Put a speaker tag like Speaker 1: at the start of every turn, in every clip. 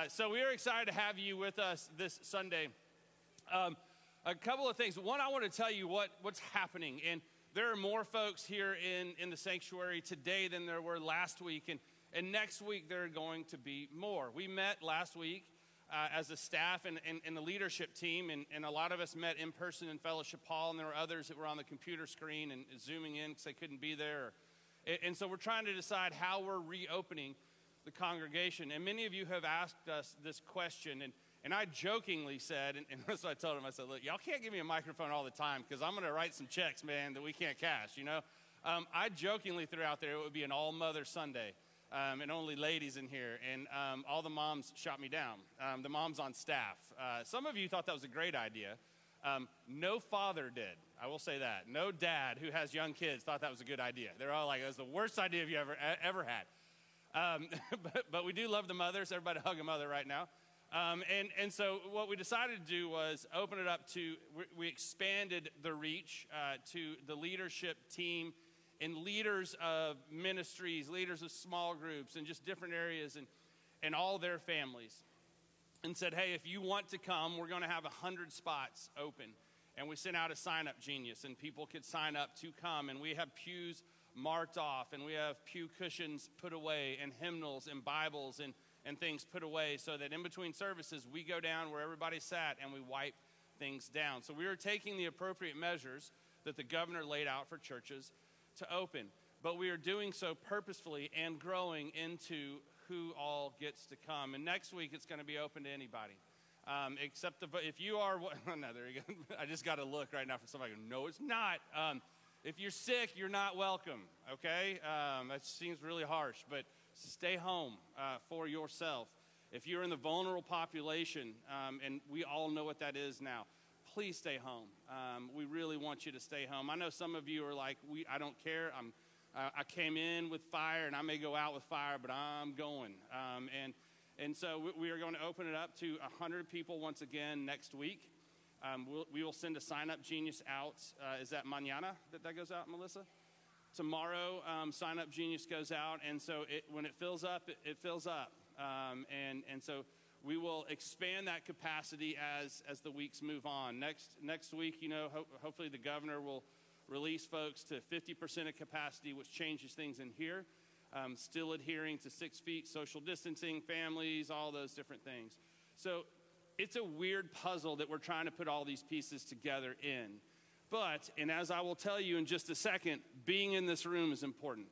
Speaker 1: Uh, so we are excited to have you with us this Sunday. Um, a couple of things. One, I want to tell you what, what's happening. And there are more folks here in, in the sanctuary today than there were last week. And, and next week, there are going to be more. We met last week uh, as a staff and, and, and, the leadership team, and, and a lot of us met in person in Fellowship Hall, and there were others that were on the computer screen and zooming in because they couldn't be there. And, and so we're trying to decide how we're reopening the congregation. And many of you have asked us this question, and, and I jokingly said, and, and that's what I told him, I said, look, y'all can't give me a microphone all the time because I'm going to write some checks, man, that we can't cash, you know? Um, I jokingly threw out there it would be an all mother Sunday. Um, and only ladies in here, and um, all the moms shot me down. Um, the moms on staff. Uh, some of you thought that was a great idea. Um, no father did. I will say that. No dad who has young kids thought that was a good idea. They're all like, "That's the worst idea you ever ever had." Um, but, but, we do love the mothers. Everybody hug a mother right now. Um, and, and so what we decided to do was open it up to, we, we expanded the reach uh, to the leadership team and leaders of ministries, leaders of small groups, and just different areas, and, and all their families. And said, hey, if you want to come, we're going to have 100 spots open. And we sent out a sign up genius, and people could sign up to come. And we have pews marked off, and we have pew cushions put away, and hymnals and Bibles and, and things put away, so that in between services, we go down where everybody sat and we wipe things down. So we are taking the appropriate measures that the governor laid out for churches to open, but we are doing so purposefully and growing into who all gets to come. And next week, it's going to be open to anybody. Um, except if you are, no, there you go. I just got to look right now for somebody. No, it's not. Um, if you're sick, you're not welcome, okay? Um, that seems really harsh, but stay home uh, for yourself. If you're in the vulnerable population, um, and we all know what that is now, please stay home. Um, we really want you to stay home. I know some of you are like, we, I don't care. I'm, uh, I came in with fire, and I may go out with fire, but I'm going. Um, and, and so we, we are going to open it up to 100 people once again next week. Um, we'll, we will send a sign up genius out. Uh, is that mañana that that goes out, Melissa? Tomorrow, um, sign up genius goes out, and so it, when it fills up, it, it fills up, um, and and so we will expand that capacity as as the weeks move on. Next next week, you know, ho- hopefully the governor will release folks to 50% of capacity, which changes things in here. Um, still adhering to six feet, social distancing, families, all those different things. So it's a weird puzzle that we're trying to put all these pieces together in. But, and as I will tell you in just a second, being in this room is important.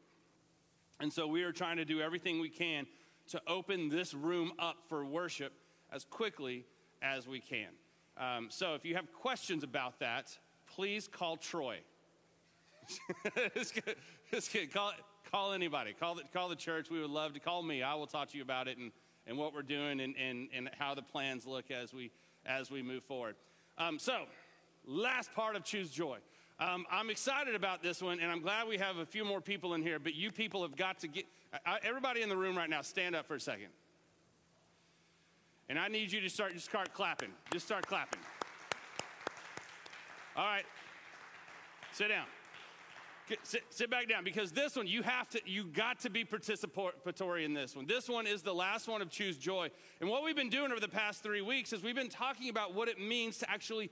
Speaker 1: And so we are trying to do everything we can to open this room up for worship as quickly as we can. Um, so if you have questions about that, please call Troy. just kidding. Call, call anybody. Call the, call the church. We would love to call me. I will talk to you about it and and what we're doing and, and, and how the plans look as we, as we move forward. Um, so, last part of Choose Joy. Um, I'm excited about this one, and I'm glad we have a few more people in here, but you people have got to get, I, everybody in the room right now, stand up for a second. And I need you to start, just start clapping. Just start clapping. All right. Sit down. Sit, sit, back down because this one you have to you got to be participatory in this one. This one is the last one of choose joy. And what we've been doing over the past three weeks is we've been talking about what it means to actually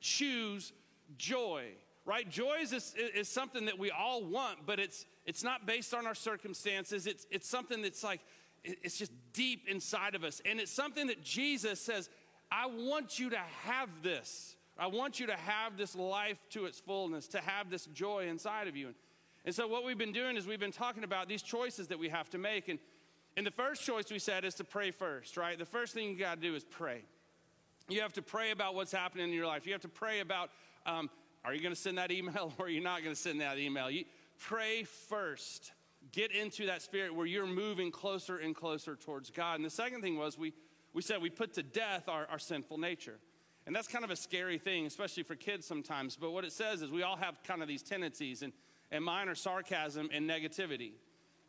Speaker 1: choose joy right? Joy is, is something that we all want but it's it's not based on our circumstances. It's it's something that's like it's just deep inside of us. And it's something that jesus says i want you to have this I want you to have this life to its fullness, to have this joy inside of you. And and so, what we've been doing is we've been talking about these choices that we have to make. And, and the first choice we said is to pray first, right? The first thing you got to do is pray. You have to pray about what's happening in your life. You have to pray about um, are you going to send that email or are you not going to send that email? You pray first. Get into that spirit where you're moving closer and closer towards God. And the second thing was we, we said we put to death our, our sinful nature. And that's kind of a scary thing, especially for kids sometimes. But what it says is we all have kind of these tendencies, and, and mine are sarcasm and negativity.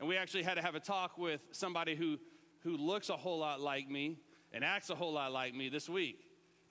Speaker 1: And we actually had to have a talk with somebody who, who looks a whole lot like me and acts a whole lot like me this week.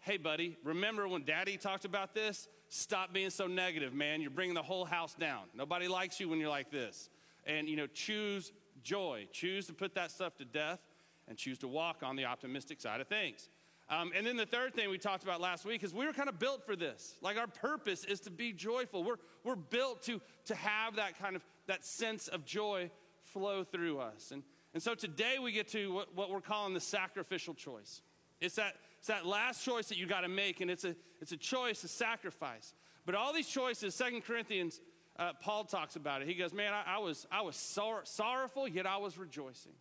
Speaker 1: Hey, buddy, remember when daddy talked about this? Stop being so negative, man. You're bringing the whole house down. Nobody likes you when you're like this. And, you know, choose joy. Choose to put that stuff to death and choose to walk on the optimistic side of things. Um, and then the third thing we talked about last week is we were kind of built for this. Like our purpose is to be joyful. We're, we're built to, to have that kind of that sense of joy flow through us. And, and so today we get to what, what we're calling the sacrificial choice. It's that, it's that last choice that you got to make, and it's a, it's a choice, a sacrifice. But all these choices, Second Corinthians, uh, Paul talks about it. He goes, Man, I, I was, I was sor- sorrowful, yet I was rejoicing.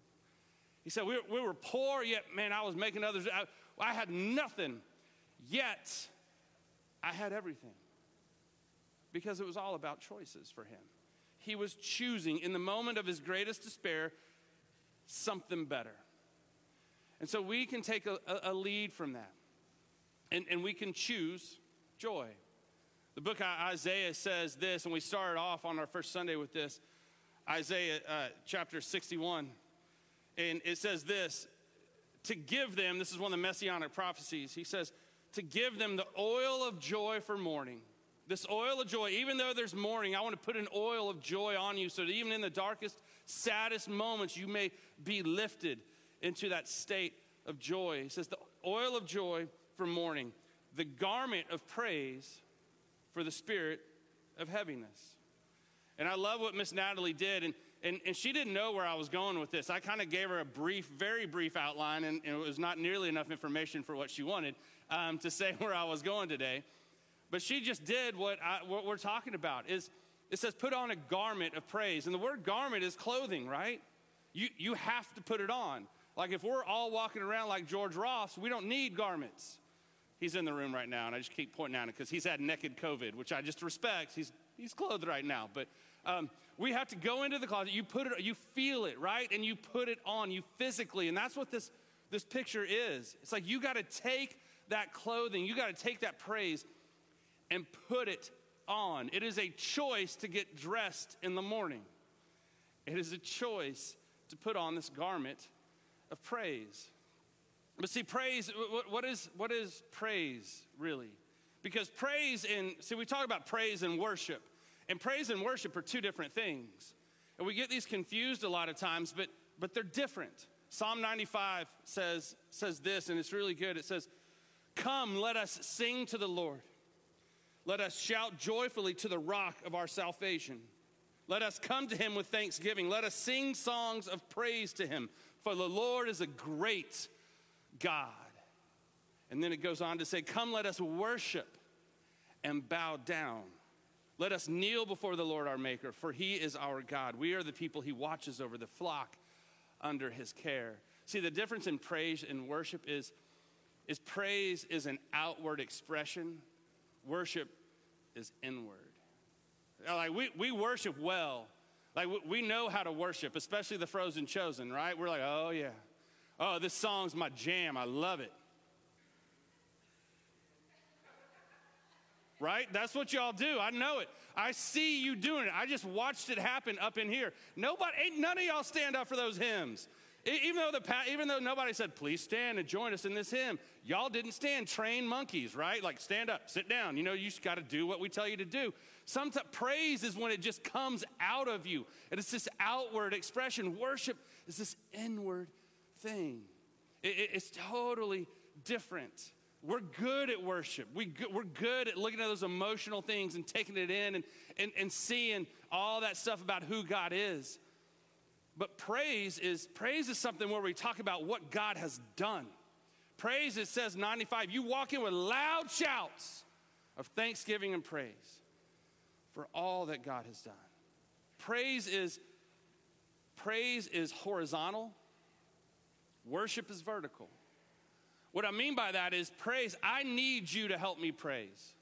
Speaker 1: He said, we, we were poor, yet, man, I was making others. I, I had nothing, yet I had everything. Because it was all about choices for him. He was choosing, in the moment of his greatest despair, something better. And so we can take a, a lead from that. And, and we can choose joy. The book Isaiah says this, and we started off on our first Sunday with this Isaiah uh, chapter 61. And it says this to give them, this is one of the messianic prophecies, he says, to give them the oil of joy for mourning. This oil of joy, even though there's mourning, I want to put an oil of joy on you so that even in the darkest, saddest moments, you may be lifted into that state of joy. He says, the oil of joy for mourning, the garment of praise for the spirit of heaviness. And I love what Miss Natalie did. And, and, and she didn't know where I was going with this. I kind of gave her a brief, very brief outline, and, and, it was not nearly enough information for what she wanted um, to say where I was going today. But she just did what, I, what we're talking about. Is it says put on a garment of praise, and the word garment is clothing, right? You you have to put it on. Like if we're all walking around like George Ross, we don't need garments. He's in the room right now, and I just keep pointing at him because he's had naked COVID, which I just respect. He's, he's clothed right now. But um, we have to go into the closet. You put it, you feel it, right? And you put it on, you physically. And that's what this, this picture is. It's like you got to take that clothing, you got to take that praise and put it on. It is a choice to get dressed in the morning, it is a choice to put on this garment of praise. But see, praise, what is, what is praise really? Because praise and, see, we talk about praise and worship. And praise and worship are two different things. And we get these confused a lot of times, but, but they're different. Psalm 95 says, says this, and it's really good. It says, Come, let us sing to the Lord. Let us shout joyfully to the rock of our salvation. Let us come to him with thanksgiving. Let us sing songs of praise to him. For the Lord is a great God. And then it goes on to say, Come, let us worship and bow down. Let us kneel before the Lord our Maker, for he is our God. We are the people he watches over, the flock under his care. See, the difference in praise and worship is, is praise is an outward expression, worship is inward. Like we, we worship well. Like we know how to worship, especially the frozen chosen, right? We're like, oh yeah. Oh, this song's my jam. I love it. Right? That's what y'all do. I know it. I see you doing it. I just watched it happen up in here. Nobody, ain't none of y'all stand up for those hymns. Even though, the, even though nobody said, please stand and join us in this hymn, y'all didn't stand. Train monkeys, right? Like, stand up, sit down. You know, you just got to do what we tell you to do. Sometimes praise is when it just comes out of you, and it's this outward expression. Worship is this inward thing. It, it, it's totally different. We're good at worship. We, we're good at looking at those emotional things and taking it in and, and, and seeing all that stuff about who God is. But praise is praise is something where we talk about what God has done. Praise, it says 95, you walk in with loud shouts of thanksgiving and praise for all that God has done. Praise is praise is horizontal Worship is vertical. What I mean by that is praise, I need you to help me praise.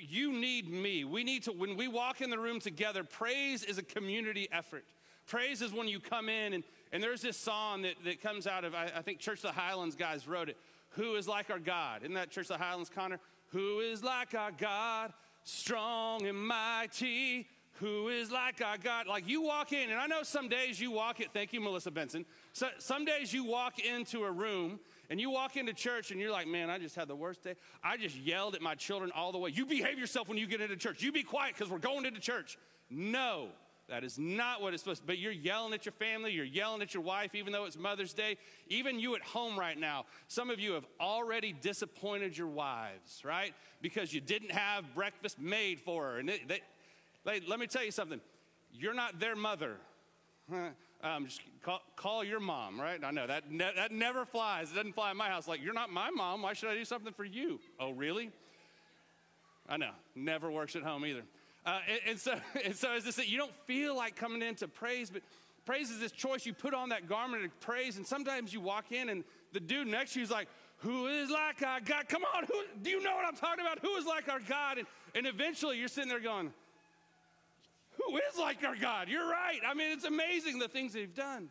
Speaker 1: You need me. We need to, when we walk in the room together, praise is a community effort. Praise is when you come in, and, and there's this song that, that comes out of, I, I think Church of the Highlands guys wrote it. Who is like our God? Isn't that Church of the Highlands, Connor? Who is like our God, strong and mighty? who is like our God. Like you walk in, and I know some days you walk it, thank you, Melissa Benson. So, some days you walk into a room and you walk into church and you're like, man, I just had the worst day. I just yelled at my children all the way. You behave yourself when you get into church. You be quiet because we're going into church. No, That is not what it's supposed to be. But you're yelling at your family, you're yelling at your wife, even though it's Mother's Day. Even you at home right now, some of you have already disappointed your wives, right? Because you didn't have breakfast made for her. And they, they, let me tell you something you're not their mother. Um, just call, call, your mom, right? I know that, ne- that never flies. It doesn't fly in my house. Like, you're not my mom. Why should I do something for you? Oh, really? I know. Never works at home either. Uh, and, and, so, and so as I said, you don't feel like coming into praise, but praise is this choice. You put on that garment of praise, and sometimes you walk in, and the dude next to you is like, "Who is like our God? Come on, who, do you know what I'm talking about? Who is like our God?" And, and eventually, you're sitting there going, "Who is like our God?" You're right. I mean, it's amazing the things they've done.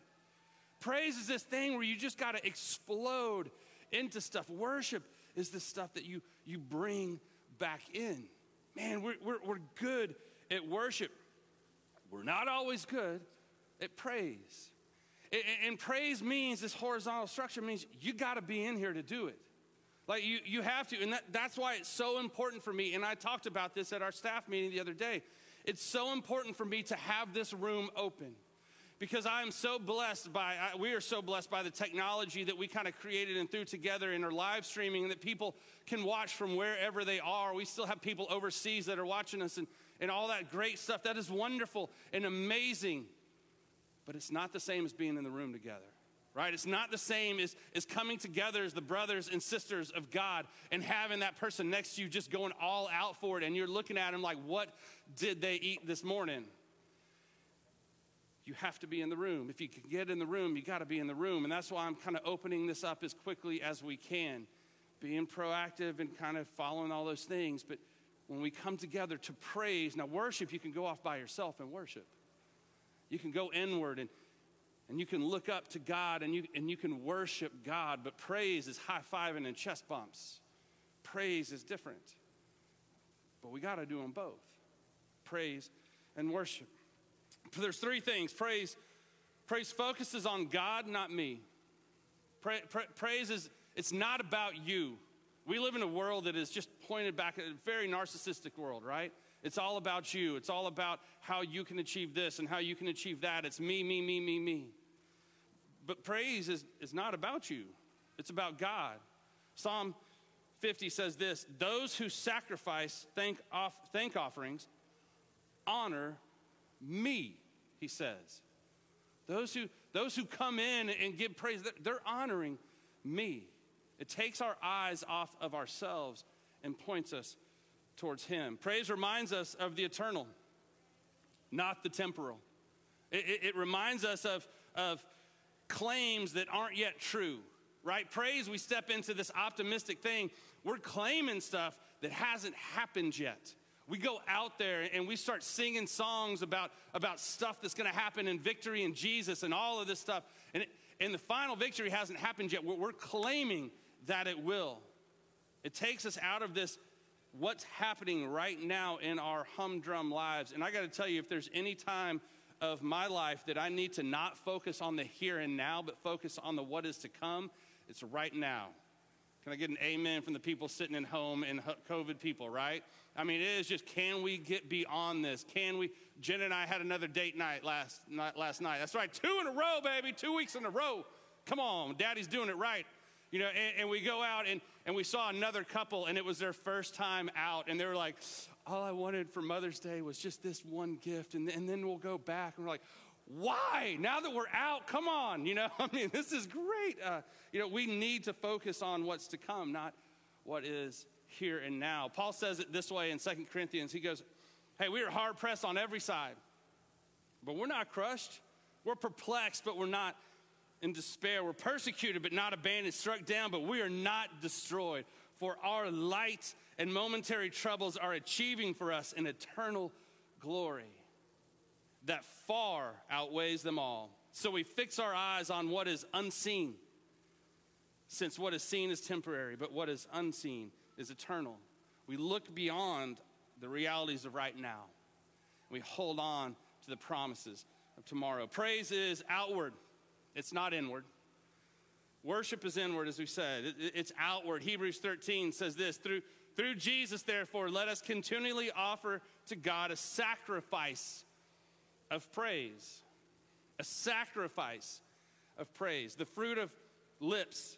Speaker 1: Praise is this thing where you just got to explode into stuff. Worship is the stuff that you you bring back in man, we're, we're, we're good at worship. We're not always good at praise. And praise means this horizontal structure means you got to be in here to do it. Like you, you have to. And that, that's why it's so important for me. And I talked about this at our staff meeting the other day. It's so important for me to have this room open because I am so blessed by, I, we are so blessed by the technology that we kind of created and threw together in our live streaming that people can watch from wherever they are. We still have people overseas that are watching us and, and all that great stuff. That is wonderful and amazing. But it's not the same as being in the room together right? It's not the same as, as coming together as the brothers and sisters of God and having that person next to you just going all out for it. And you're looking at them like, what did they eat this morning? you have to be in the room. If you can get in the room, you got to be in the room. And that's why I'm kind of opening this up as quickly as we can, being proactive and kind of following all those things. But when we come together to praise, now worship, you can go off by yourself and worship. You can go inward and, and you can look up to God and you, and you can worship God. But praise is high fiving and chest bumps. Praise is different. But we got to do them both praise and worship. There's three things. Praise, praise focuses on God, not me. Pra- pra- praise is, it's not about you. We live in a world that is just pointed back at a very narcissistic world, right? It's all about you. It's all about how you can achieve this and how you can achieve that. It's me, me, me, me, me. But praise is, is not about you, it's about God. Psalm 50 says this Those who sacrifice thank, off, thank offerings honor me, he says. Those who, those who come in and give praise, they're honoring me. It takes our eyes off of ourselves and points us towards him. Praise reminds us of the eternal, not the temporal. It, it, it reminds us of, of claims that aren't yet true, right? Praise, we step into this optimistic thing. We're claiming stuff that hasn't happened yet we go out there and we start singing songs about, about stuff that's going to happen in victory in Jesus and all of this stuff. And, it, and the final victory hasn't happened yet. We're, we're claiming that it will. It takes us out of this what's happening right now in our humdrum lives. And I got to tell you, if there's any time of my life that I need to not focus on the here and now, but focus on the what is to come, it's right now. Can I get an amen from the people sitting at home and COVID people, right? I mean, it is just can we get beyond this? Can we? Jen and I had another date night last, night, last night. That's right, two in a row, baby, two weeks in a row. Come on, daddy's doing it right. You know, and, and we go out and, and we saw another couple, and it was their first time out, and they were like, all I wanted for Mother's Day was just this one gift, and, and then we'll go back. And we're like, why? Now that we're out, come on. You know, I mean, this is great. Uh, you know, we need to focus on what's to come, not what is here and now. Paul says it this way in Second Corinthians. He goes, Hey, we are hard pressed on every side, but we're not crushed. We're perplexed, but we're not in despair. We're persecuted, but not abandoned, struck down, but we are not destroyed. For our light and momentary troubles are achieving for us an eternal glory that far outweighs them all. So we fix our eyes on what is unseen, since what is seen is temporary, but what is unseen is eternal. We look beyond the realities of right now. We hold on to the promises of tomorrow. Praise is outward, it's not inward. Worship is inward, as we said. It's outward. Hebrews 13 says this through, through Jesus, therefore, let us continually offer to God a sacrifice of praise, a sacrifice of praise, the fruit of lips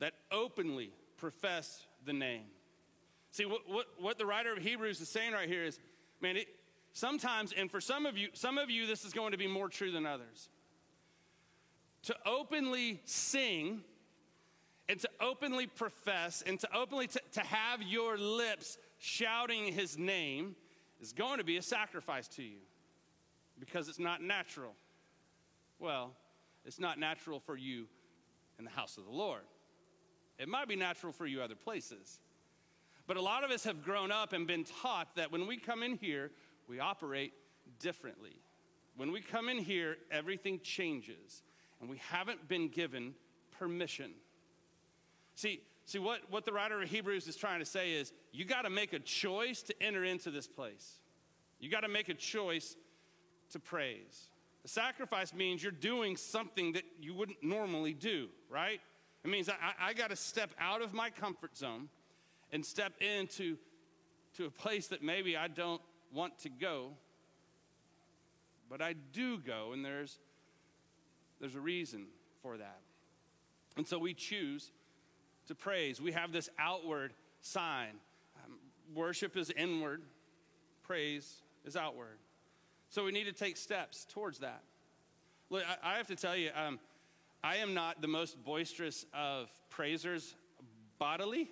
Speaker 1: that openly profess the name. See, what, what, what the writer of Hebrews is saying right here is, man, it, sometimes, and for some of you, some of you, this is going to be more true than others. To openly sing and to openly profess and to openly to, to have your lips shouting his name is going to be a sacrifice to you because it's not natural. Well, it's not natural for you in the house of the Lord. It might be natural for you other places. But a lot of us have grown up and been taught that when we come in here, we operate differently. When we come in here, everything changes, and we haven't been given permission. See, see what, what the writer of Hebrews is trying to say is you got to make a choice to enter into this place. You got to make a choice to praise. A sacrifice means you're doing something that you wouldn't normally do, right? It means I, I got to step out of my comfort zone and step into to a place that maybe I don't want to go, but I do go, and there's, there's a reason for that. And so we choose to praise. We have this outward sign. Um, worship is inward, praise is outward. So we need to take steps towards that. Look, I, I have to tell you, um, I am not the most boisterous of praisers bodily,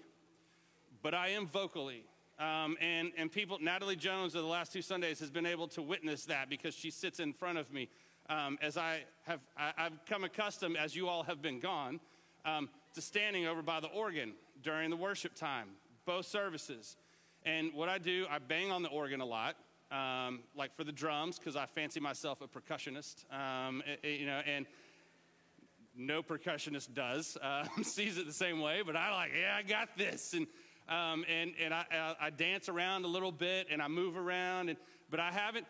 Speaker 1: but I am vocally. Um, and, and people, Natalie Jones of the last two Sundays has been able to witness that because she sits in front of me um, as I have, I, have come accustomed, as you all have been gone, um, to standing over by the organ during the worship time, both services. And what I do, I bang on the organ a lot um, like for the drums, because I fancy myself a percussionist, um, it, it, you know, and no percussionist does, uh, sees it the same way, but I like, yeah, I got this. And, um, and, and I, I, I, dance around a little bit and I move around, and, but I haven't,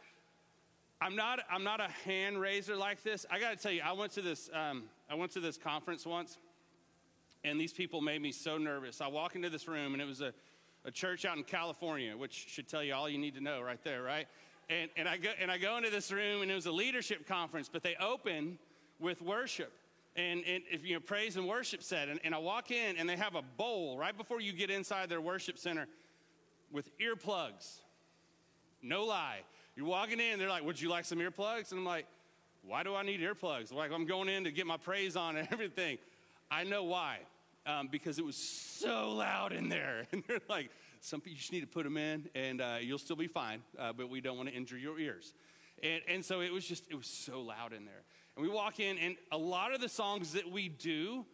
Speaker 1: I'm not, I'm not a hand raiser like this. I got to tell you, I went to this, um, I went to this conference once, and these people made me so nervous. I walk into this room, and it was a, a church out in California, which should tell you all you need to know right there, right? And, and, I, go, and I go into this room, and it was a leadership conference, but they open with worship. And, and if you know, praise and worship set, and, and I walk in, and they have a bowl right before you get inside their worship center with earplugs. No lie. You're walking in, they're like, Would you like some earplugs? And I'm like, Why do I need earplugs? Like, I'm going in to get my praise on and everything. I know why um, because it was so loud in there. And they're like, some you just need to put them in and uh, you'll still be fine, uh, but we don't want to injure your ears. And, and so it was just, it was so loud in there. And we walk in, and a lot of the songs that we do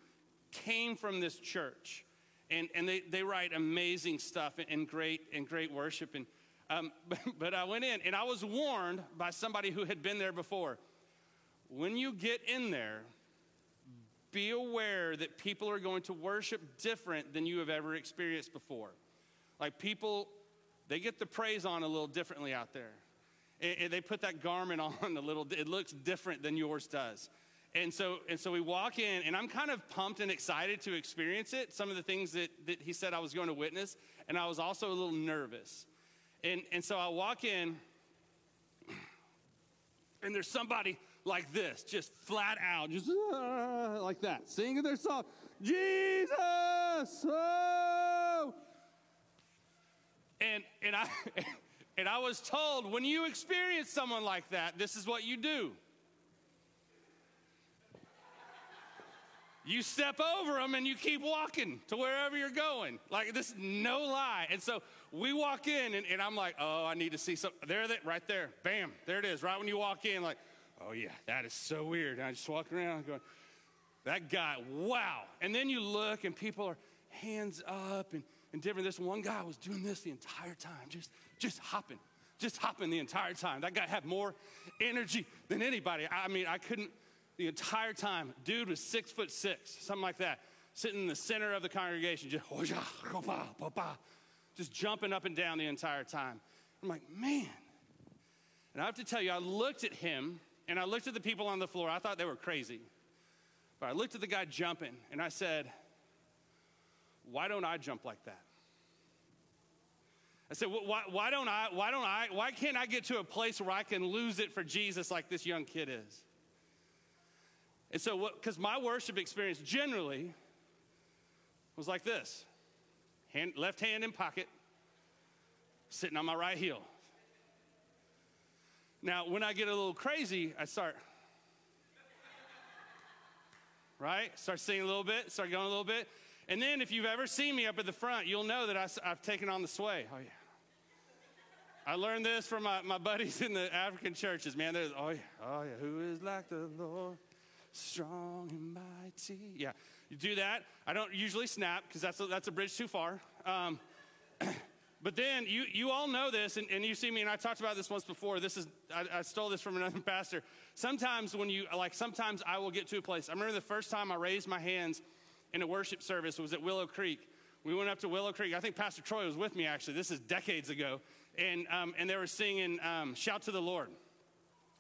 Speaker 1: came from this church. And, and they, they write amazing stuff and great, and great worship. And, um, but, I went in, and I was warned by somebody who had been there before. When you get in there, be aware that people are going to worship different than you have ever experienced before. Like people, they get the praise on a little differently out there. And, they put that garment on a little, it looks different than yours does. And so, and so we walk in, and I'm kind of pumped and excited to experience it. Some of the things that, that he said I was going to witness, and I was also a little nervous. And, and so I walk in, and there's somebody like this, just flat out, just uh, like that, singing their song, Jesus, oh! And, and, I, and I was told when you experience someone like that, this is what you do. You step over them and you keep walking to wherever you're going. Like this, no lie. And so we walk in, and, and I'm like, oh, I need to see something. There, that right there, bam, there it is. Right when you walk in, like, oh yeah, that is so weird. And I just walk around going, that guy, wow. And then you look and people are hands up and, and different. This one guy was doing this the entire time, just, just hopping, just hopping the entire time. That guy had more energy than anybody. I mean, I couldn't, the entire time. Dude was six foot six, something like that, sitting in the center of the congregation, just, just jumping up and down the entire time. I'm like, man. And I have to tell you, I looked at him and I looked at the people on the floor. I thought they were crazy. But I looked at the guy jumping and I said, Why don't I jump like that? I said, why, why don't I, why don't I, why can't I get to a place where I can lose it for Jesus like this young kid is? And so, because my worship experience generally was like this hand, left hand in pocket, sitting on my right heel. Now, when I get a little crazy, I start, right? Start singing a little bit, start going a little bit. And then, if you've ever seen me up at the front, you'll know that I, have taken on the sway. Oh, yeah. I learned this from my, my buddies in the African churches, man. There's, oh, yeah, oh, yeah, who is like the Lord? Strong and mighty. Yeah, you do that. I don't usually snap because that's a, that's a bridge too far. Um, but then you, you all know this, and, and you see me, and I talked about this once before. This is I, I stole this from another pastor. Sometimes when you like, sometimes I will get to a place. I remember the first time I raised my hands in a worship service was at Willow Creek. We went up to Willow Creek. I think Pastor Troy was with me actually. This is decades ago, and um, and they were singing um, "Shout to the Lord,"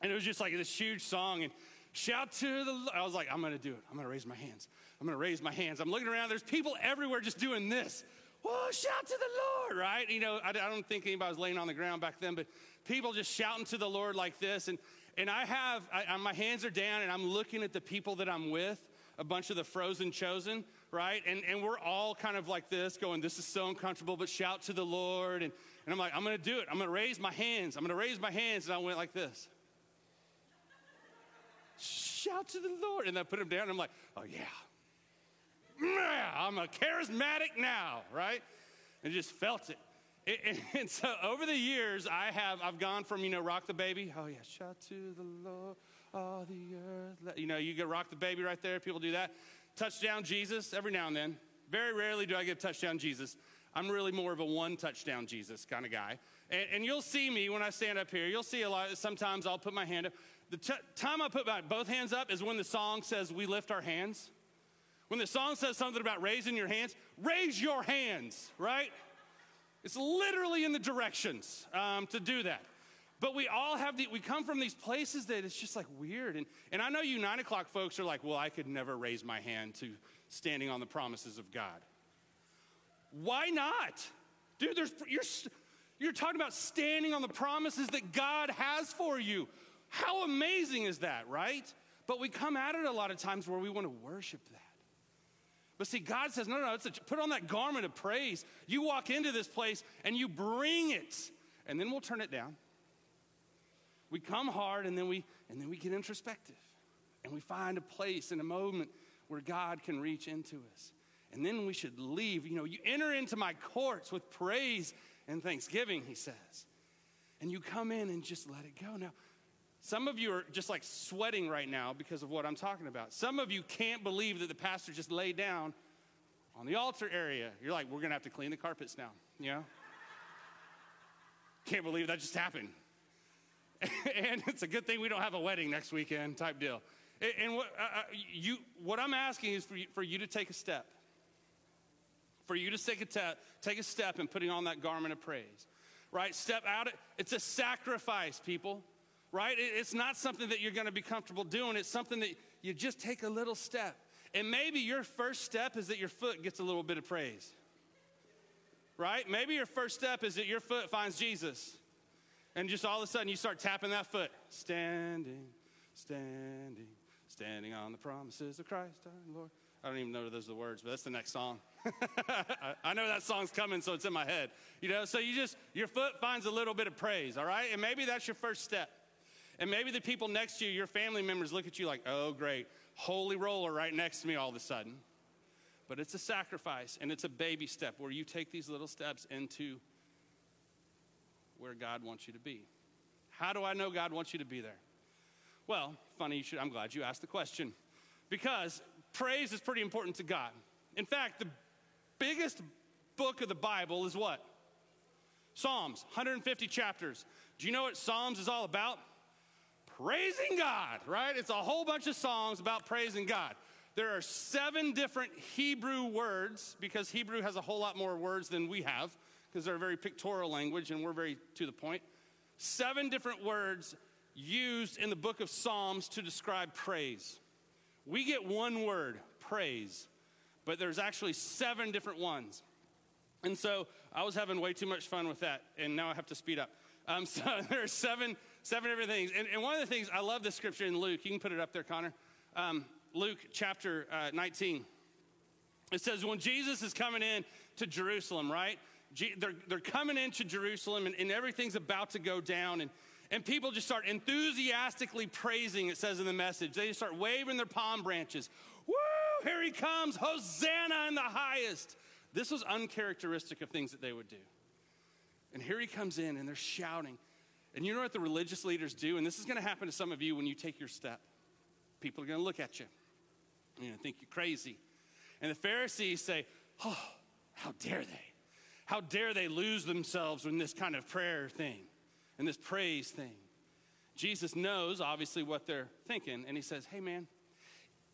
Speaker 1: and it was just like this huge song and Shout to the. I was like, I'm to do it. I'm to raise my hands. I'm to raise my hands. I'm looking around. There's people everywhere just doing this. Whoa, shout to the Lord, right? You know, I, I don't think anybody was laying on the ground back then, but people just shouting to the Lord like this. And, and I have, I, my hands are down and I'm looking at the people that I'm with, a bunch of the frozen chosen, right? And, and we're all kind of like this, going, this is so uncomfortable, but shout to the Lord. And, and I'm like, I'm to do it. I'm to raise my hands. I'm to raise my hands. And I went like this shout to the Lord. And I put him down. I'm like, oh, yeah. I'm a charismatic now, right? And just felt it. And, so over the years, I have I've gone from you know rock the baby. Oh yeah, shout to the Lord, all the earth. You know you get rock the baby right there. People do that. Touchdown Jesus every now and then. Very rarely do I get touchdown Jesus. I'm really more of a one touchdown Jesus kind of guy. And, and, you'll see me when I stand up here. You'll see a lot. Sometimes I'll put my hand up. The t- time I put my both hands up is when the song says we lift our hands. When the song says something about raising your hands, raise your hands, right? It's literally in the directions um, to do that. But we all have the, we come from these places that it's just like weird. And, and I know you nine o'clock folks are like, well, I could never raise my hand to standing on the promises of God. Why not? Dude, there's, you're, you're talking about standing on the promises that God has for you. How amazing is that, right? But we come at it a lot of times where we want to worship that. But see, God says, no, no, it's a, put on that garment of praise. You walk into this place and you bring it, and then we'll turn it down. We come hard and then we and then we get introspective. And we find a place and a moment where God can reach into us. And then we should leave. You know, you enter into my courts with praise and thanksgiving, he says. And you come in and just let it go. Now, some of you are just like sweating right now because of what I'm talking about. Some of you can't believe that the pastor just laid down on the altar area. You're like, we're to have to clean the carpets now, you know? can't believe that just happened. and it's a good thing we don't have a wedding next weekend type deal. And what, uh, uh, you, what I'm asking is for you, for you to take a step. For you to take a, te- take a step in putting on that garment of praise. Right? Step out. It's a sacrifice, people right? It's not something that you're going to be comfortable doing. It's something that you just take a little step. And maybe your first step is that your foot gets a little bit of praise, right? Maybe your first step is that your foot finds Jesus. And just all of a sudden you start tapping that foot. Standing, standing, standing on the promises of Christ our Lord. I don't even know those are the words, but that's the next song. I know that song's coming, so it's in my head. You know, so you just, your foot finds a little bit of praise, all right? And maybe that's your first step. And maybe the people next to you, your family members, look at you like, oh, great, holy roller right next to me all of a sudden. But it's a sacrifice and it's a baby step where you take these little steps into where God wants you to be. How do I know God wants you to be there? Well, funny you should, I'm glad you asked the question. Because praise is pretty important to God. In fact, the biggest book of the Bible is what? Psalms, 150 chapters. Do you know what Psalms is all about? Praising God, right? It's a whole bunch of songs about praising God. There are seven different Hebrew words because Hebrew has a whole lot more words than we have because they're a very pictorial language and we're very to the point. Seven different words used in the book of Psalms to describe praise. We get one word, praise, but there's actually seven different ones. And so I was having way too much fun with that, and now I have to speed up. Um, so there are seven, seven different things. And, and, one of the things, I love this scripture in Luke. You can put it up there, Connor. Um, Luke chapter uh, 19. It says, when Jesus is coming in to Jerusalem, right? they're, they're coming into Jerusalem and, and everything's about to go down. And, and people just start enthusiastically praising, it says in the message. They just start waving their palm branches. Woo, here he comes, Hosanna in the highest. This was uncharacteristic of things that they would do. And here he comes in and they're shouting. And you know what the religious leaders do? And this is going to happen to some of you when you take your step. People are going to look at you. You're going to think you're crazy. And the Pharisees say, Oh, how dare they? How dare they lose themselves in this kind of prayer thing and this praise thing? Jesus knows, obviously, what they're thinking, and he says, Hey, man,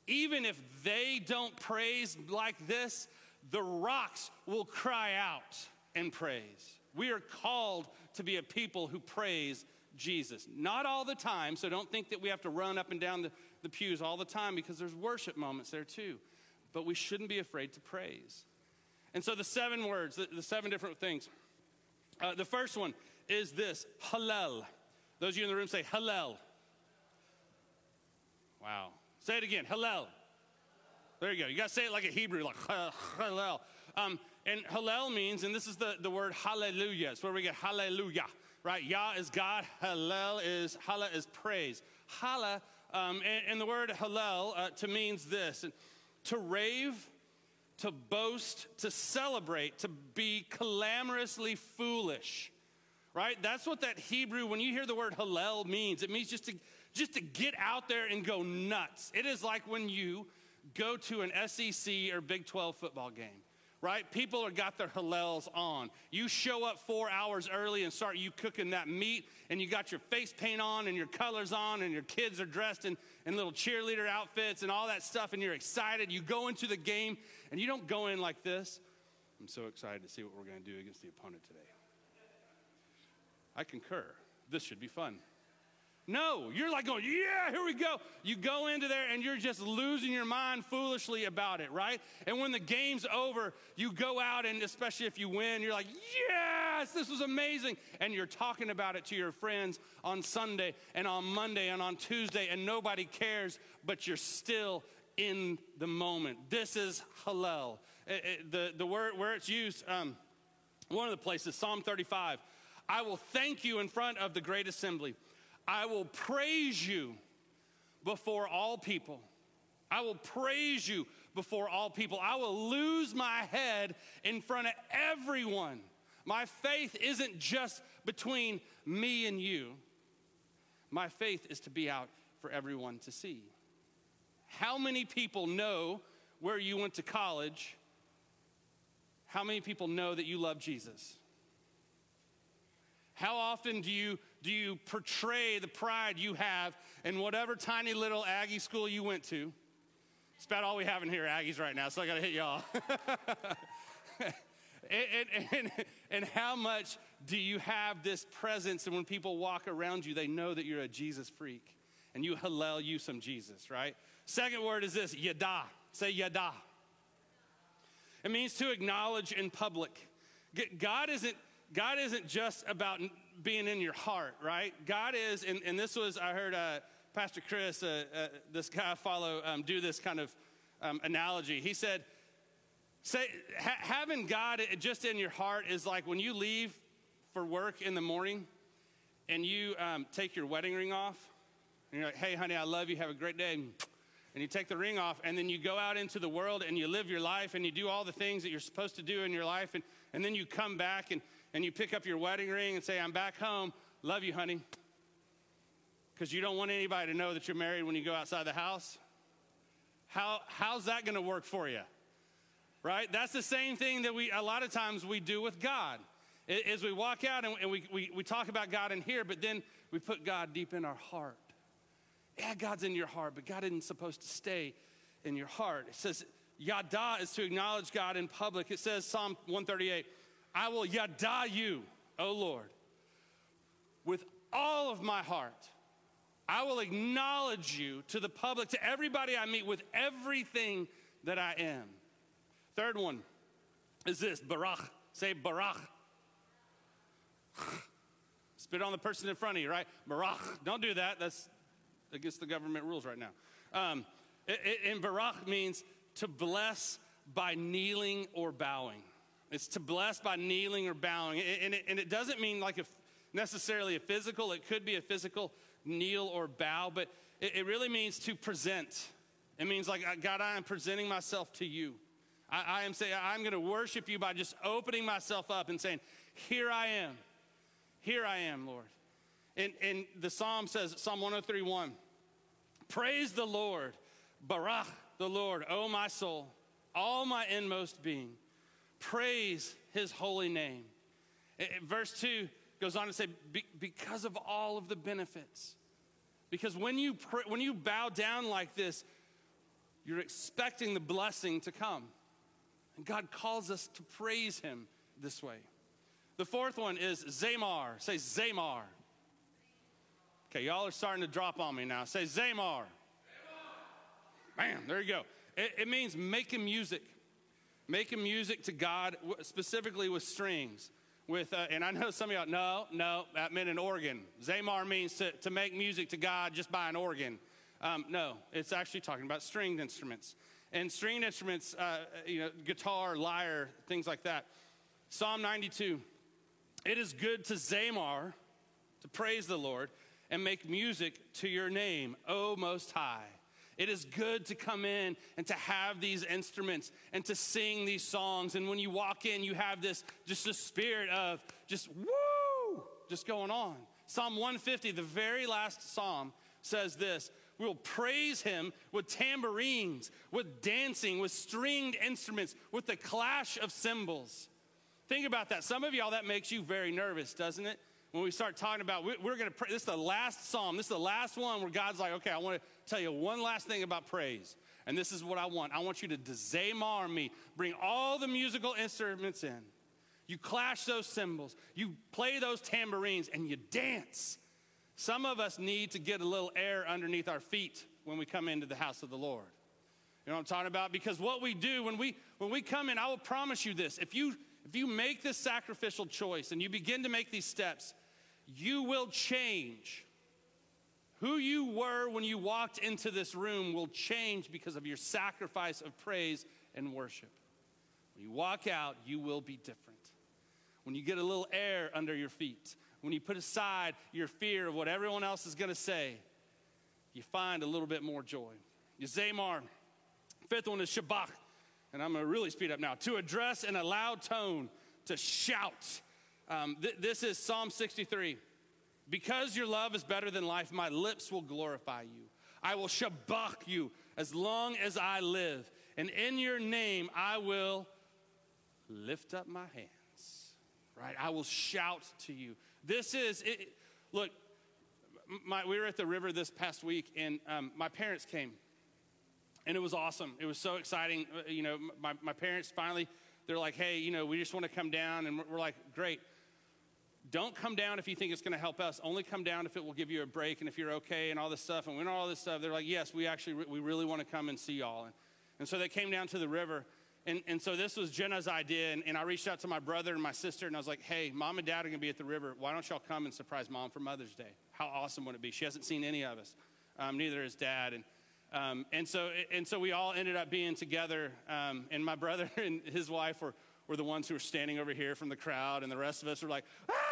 Speaker 1: even if they don't praise like this, the rocks will cry out and praise. We are called to be a people who praise Jesus. Not all the time, so don't think that we have to run up and down the, the pews all the time because there's worship moments there too. But we shouldn't be afraid to praise. And so the seven words, the, the seven different things. Uh, the first one is this Hallel. Those of you in the room say Hallel. Wow. Say it again Hallel. There you go. You got to say it like a Hebrew, like Hallel. Um, and Hallel means, and this is the, the word hallelujah. It's where we get hallelujah, right? Yah is God, Hallel is, Hallel is praise. Halla, um, and, and, the word Hallel uh, to means this to rave, to boast, to celebrate, to be clamorously foolish. Right? That's what that Hebrew, when you hear the word Hallel means, it means just to just to get out there and go nuts. It is like when you go to an SEC or Big 12 football game right? People are got their Hallels on. You show up four hours early and start you cooking that meat, and you got your face paint on and your colors on, and your kids are dressed in, in little cheerleader outfits and all that stuff, and you're excited. You go into the game, and you don't go in like this. I'm so excited to see what we're going to do against the opponent today. I concur. This should be fun. No, you're like going, yeah, here we go. You go into there and you're just losing your mind foolishly about it, right? And when the game's over, you go out and especially if you win, you're like, yes, this was amazing. And you're talking about it to your friends on Sunday and on Monday and on Tuesday, and nobody cares, but you're still in the moment. This is Hallel. It, it, the, the word where it's used, um, one of the places, Psalm 35. I will thank you in front of the great assembly. I will praise you before all people. I will praise you before all people. I will lose my head in front of everyone. My faith isn't just between me and you. My faith is to be out for everyone to see. How many people know where you went to college? How many people know that you love Jesus? How often do you, do you portray the pride you have in whatever tiny little Aggie school you went to? It's about all we have in here, Aggies, right now, so I got to hit y'all. and, and, and, and, how much do you have this presence? And when people walk around you, they know that you're a Jesus freak. And you hallel you some Jesus, right? Second word is this yada. Say yada. It means to acknowledge in public. God isn't God isn't just about being in your heart, right? God is, and, and this was, I heard uh, Pastor Chris, uh, uh, this guy I follow, um, do this kind of um, analogy. He said, say, ha- having God just in your heart is like when you leave for work in the morning and you um, take your wedding ring off, and you're like, hey, honey, I love you, have a great day. And you take the ring off, and then you go out into the world and you live your life and you do all the things that you're supposed to do in your life, and, and then you come back and and you pick up your wedding ring and say, I'm back home. Love you, honey. Because you don't want anybody to know that you're married when you go outside the house. How, how's that going to work for you? Right? That's the same thing that we, a lot of times, we do with God. Is we walk out and, and we, we, we talk about God in here, but then we put God deep in our heart. Yeah, God's in your heart, but God isn't supposed to stay in your heart. It says, Yada is to acknowledge God in public. It says, Psalm 138, I will yada you, O Lord, with all of my heart. I will acknowledge you to the public, to everybody I meet, with everything that I am. Third one is this Barak. Say barach. Spit on the person in front of you, right? Barach. Don't do that. That's against the government rules right now. Um, it, it, and barach means to bless by kneeling or bowing. It's to bless by kneeling or bowing. And it, and it doesn't mean like a, necessarily a physical, it could be a physical kneel or bow, but it, it really means to present. It means like, uh, God, I am presenting myself to you. I, I am saying, I'm going to worship you by just opening myself up and saying, Here I am. Here I am, Lord. And, and the psalm says, Psalm 103 1, Praise the Lord, Barach the Lord, O my soul, all my inmost being. Praise his holy name. Verse 2 goes on to say, because of all of the benefits. Because when you, pray, when you bow down like this, you're expecting the blessing to come. And God calls us to praise him this way. The fourth one is Zamar. Say Zamar. Okay, y'all are starting to drop on me now. Say Zamar. Bam, there you go. It, it means making music. Making music to God, specifically with strings. With, uh, and I know some of y'all, no, no, that meant an organ. Zamar means to, to make music to God just by an organ. Um, no, it's actually talking about stringed instruments. And stringed instruments, uh, you know, guitar, lyre, things like that. Psalm 92 It is good to Zamar, to praise the Lord, and make music to your name, O Most High. It is good to come in and to have these instruments and to sing these songs. And when you walk in, you have this just a spirit of just woo, just going on. Psalm 150, the very last psalm, says this We'll praise him with tambourines, with dancing, with stringed instruments, with the clash of cymbals. Think about that. Some of y'all, that makes you very nervous, doesn't it? when we start talking about, we're going to pray. This is the last psalm. This is the last one where God's like, okay, I want to tell you one last thing about praise. And this is what I want. I want you to dezamar me, bring all the musical instruments in. You clash those cymbals, you play those tambourines, and you dance. Some of us need to get a little air underneath our feet when we come into the house of the Lord. You know what I'm talking about? Because what we do when we when we come in, I will promise you this. If you if you make this sacrificial choice and you begin to make these steps, you will change. Who you were when you walked into this room will change because of your sacrifice of praise and worship. When you walk out, you will be different. When you get a little air under your feet, when you put aside your fear of what everyone else is going to say, you find a little bit more joy. Zamar. Fifth one is Shabach. And I'm going to really speed up now. To address in a loud tone, to shout um, th- this is Psalm 63. Because your love is better than life, my lips will glorify you. I will shabach you as long as I live. And in your name, I will lift up my hands. Right? I will shout to you. This is, it, look, my, we were at the river this past week, and um, my parents came. And it was awesome. It was so exciting. Uh, you know, my, my parents finally, they're like, hey, you know, we just want to come down. And we're, we're like, great. Don't come down if you think it's going to help us. Only come down if it will give you a break and if you're okay and all this stuff. And when all this stuff, they're like, yes, we actually, we really want to come and see y'all. And, and so they came down to the river. And, and so this was Jenna's idea. And, and I reached out to my brother and my sister and I was like, hey, mom and dad are going to be at the river. Why don't y'all come and surprise mom for Mother's Day? How awesome would it be? She hasn't seen any of us. Um, neither has dad. And, um, and, so, and so we all ended up being together. Um, and my brother and his wife were, were the ones who were standing over here from the crowd. And the rest of us were like, ah!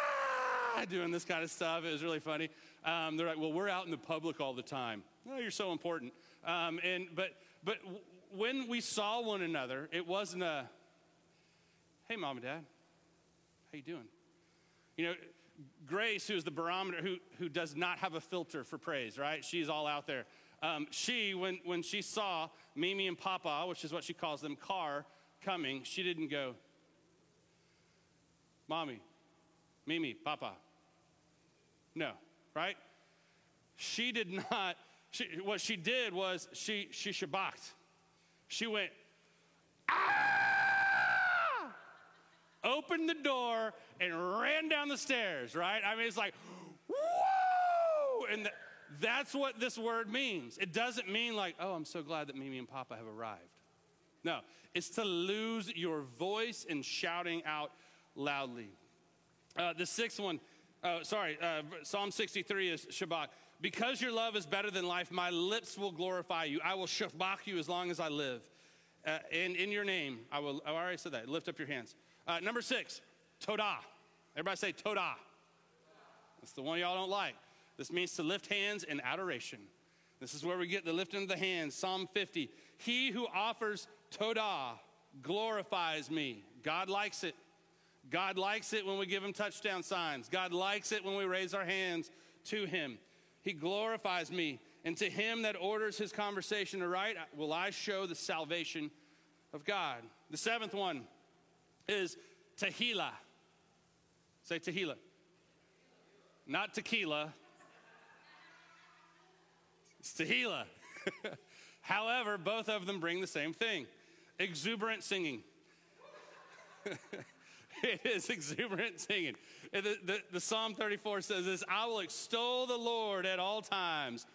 Speaker 1: Doing this kind of stuff. It was really funny. Um, they're like, well, we're out in the public all the time. Oh, you're so important. Um, and, but, but when we saw one another, it wasn't a, hey, mom and dad, how you doing? You know, Grace, who's the barometer, who, who does not have a filter for praise, right? She's all out there. Um, she, when, when she saw Mimi and Papa, which is what she calls them, car coming, she didn't go, Mommy, Mimi, Papa, no, right? She did not, she, what she did was she, she shabaked. She went, ah! Opened the door and ran down the stairs, right? I mean, it's like, whoa! And the, that's what this word means. It doesn't mean like, oh, I'm so glad that Mimi and Papa have arrived. No, it's to lose your voice in shouting out loudly. Uh, the sixth one, uh, sorry, uh, Psalm 63 is Shabach. Because your love is better than life, my lips will glorify you. I will Shabach you as long as I live. Uh, and in your name, I will, I already said that. Lift up your hands. Uh, number six, Todah. Everybody say Todah. That's the one y'all don't like. This means to lift hands in adoration. This is where we get the lifting of the hands. Psalm 50. He who offers Todah glorifies me. God likes it. God likes it when we give him touchdown signs. God likes it when we raise our hands to him. He glorifies me. And to him that orders his conversation aright, will I show the salvation of God. The seventh one is Tehillah. Say Tehillah. Not tequila. It's Tehillah. However, both of them bring the same thing exuberant singing. it is exuberant singing. The, the, the, Psalm 34 says this I will extol the Lord at all times.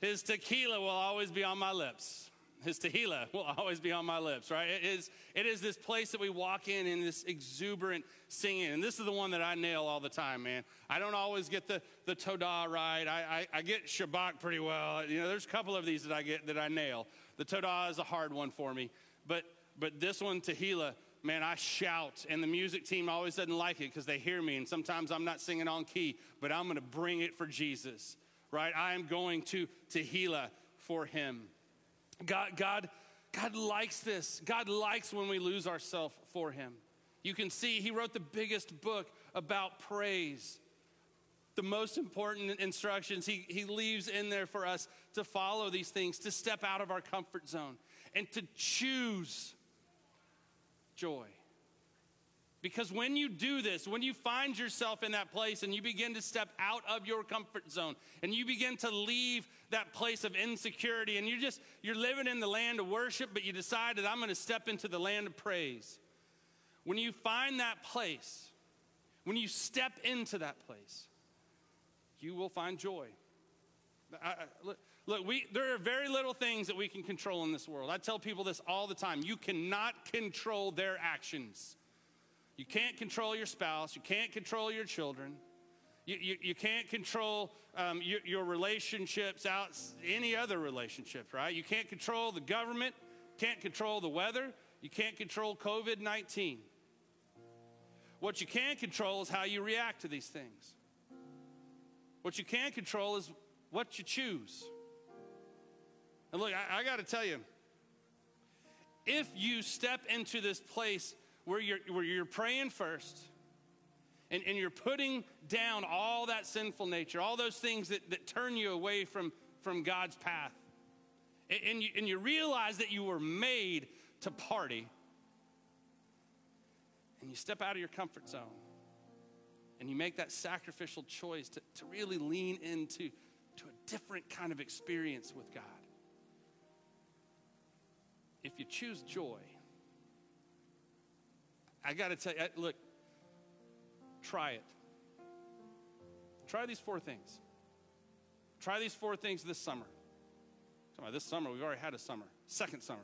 Speaker 1: His tequila will always be on my lips. His tequila will always be on my lips, right? It is, it is this place that we walk in in this exuberant singing. And this is the one that I nail all the time, man. I don't always get the, the Todah right. I, I, I get Shabach pretty well. You know, there's a couple of these that I get that I nail. The Todah is a hard one for me. But, but this one, Tehillah, man, I shout, and the music team always doesn't like it because they hear me, and sometimes I'm not singing on key, but I'm going to bring it for Jesus, right? I am going to Tehillah for Him. God, God, God likes this. God likes when we lose ourselves for Him. You can see He wrote the biggest book about praise. The most important instructions he, he leaves in there for us to follow these things, to step out of our comfort zone, and to choose joy. Because when you do this, when you find yourself in that place and you begin to step out of your comfort zone and you begin to leave that place of insecurity and you're just you're living in the land of worship but you decide that I'm going to step into the land of praise. When you find that place, when you step into that place, you will find joy. I, I, look, Look, we, there are very little things that we can control in this world. I tell people this all the time. You cannot control their actions. You can't control your spouse. You can't control your children. You, you, you can't control um, your, your, relationships out, any other relationships, right? You can't control the government, can't control the weather, you can't control COVID 19. What you can control is how you react to these things. What you can control is what you choose. And look, I, I got to tell you, if you step into this place where you're, where you're praying first, and, and you're putting down all that sinful nature, all those things that, that turn you away from, from God's path, and, and, you, and you realize that you were made to party, and you step out of your comfort zone, and you make that sacrificial choice to, to really lean into to a different kind of experience with God if you choose joy, I got to tell you, look, try it. Try these four things. Try these four things this summer. Come on, this summer, we've already had a summer, second summer.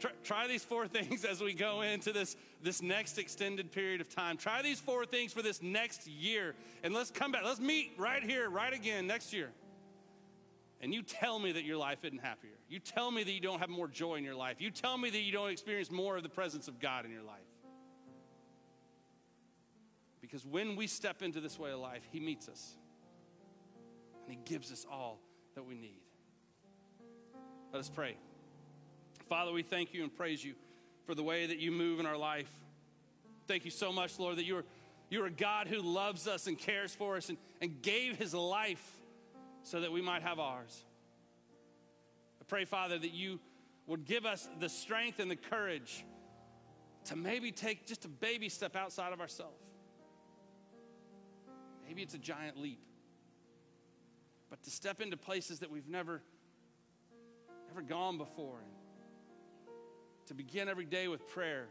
Speaker 1: Try, try, these four things as we go into this, this next extended period of time. Try these four things for this next year. And let's come back. Let's meet right here, right again next year and you tell me that your life isn't happier. You tell me that you don't have more joy in your life. You tell me that you don't experience more of the presence of God in your life. Because when we step into this way of life, He meets us and He gives us all that we need. Let us pray. Father, we thank you and praise you for the way that you move in our life. Thank you so much, Lord, that you're, you're a God who loves us and cares for us and, and gave His life so that we might have ours. I pray, Father, that you would give us the strength and the courage to maybe take just a baby step outside of ourselves. Maybe it's a giant leap. But to step into places that we've never, never gone before. And to begin every day with prayer.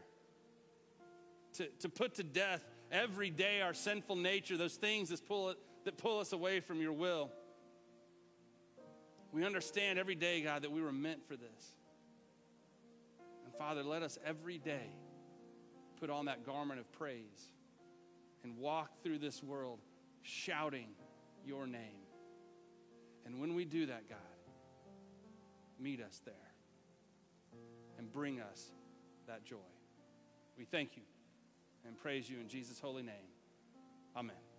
Speaker 1: To, to put to death every day our sinful nature, those things that pull, that pull us away from your will. We understand every day, God, that we were meant for this. And Father, let us every day put on that garment of praise and walk through this world shouting your name. And when we do that, God, meet us there and bring us that joy. We thank you and praise you in Jesus' holy name. Amen.